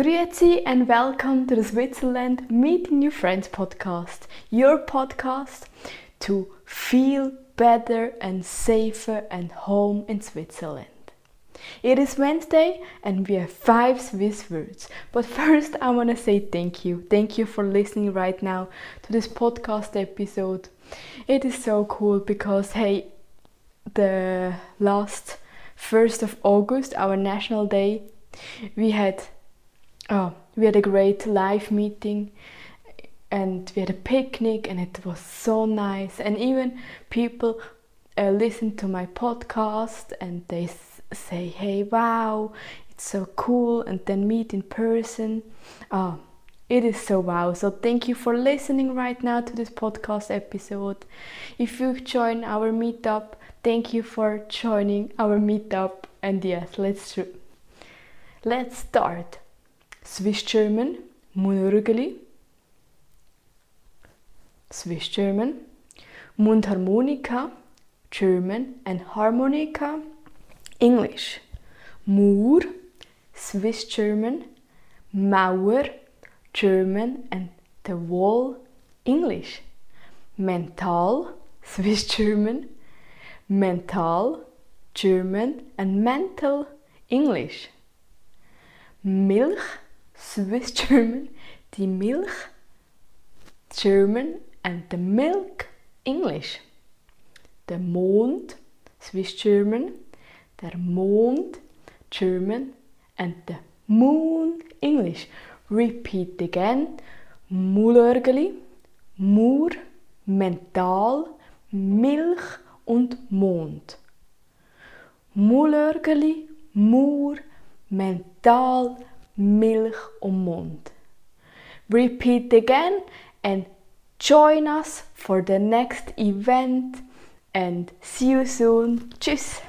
Grüezi and welcome to the Switzerland Meeting New Friends podcast, your podcast to feel better and safer and home in Switzerland. It is Wednesday and we have five Swiss words. But first, I want to say thank you. Thank you for listening right now to this podcast episode. It is so cool because, hey, the last 1st of August, our national day, we had oh, we had a great live meeting and we had a picnic and it was so nice. And even people uh, listen to my podcast and they say hey wow it's so cool and then meet in person. Oh it is so wow. So thank you for listening right now to this podcast episode. If you join our meetup thank you for joining our meetup. And yes let's let's start Swiss German, Mundharmonika, Swiss German, Mundharmonika, German and harmonica, English, Mur, Swiss German, Mauer, German and the wall, English, Mental, Swiss German, Mental, German and mental, English, Milch, Swiss German, die Milch, German and the milk, English. Der Mond, Swiss German, der Mond, German and the moon, English. Repeat again. Mulörgeli, Mur, Mental, Milch und Mond. Mulörgeli, Mur, Mental, Milch und Mond. Repeat again and join us for the next event and see you soon. Tschüss!